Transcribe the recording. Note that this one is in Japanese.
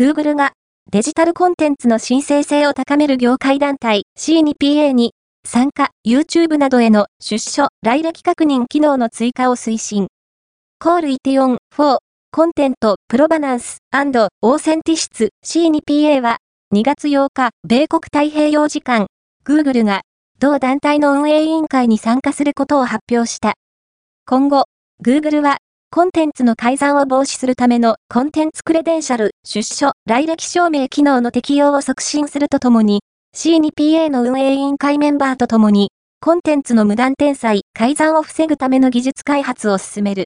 Google がデジタルコンテンツの申請性を高める業界団体 C2PA に参加、YouTube などへの出所、来歴確認機能の追加を推進。コールイティオン4コンテント、プロバナンス、オーセンティシツ C2PA は2月8日、米国太平洋時間、Google が同団体の運営委員会に参加することを発表した。今後、Google はコンテンツの改ざんを防止するためのコンテンツクレデンシャル、出所、来歴証明機能の適用を促進するとともに、C2PA の運営委員会メンバーとともに、コンテンツの無断転載、改ざんを防ぐための技術開発を進める。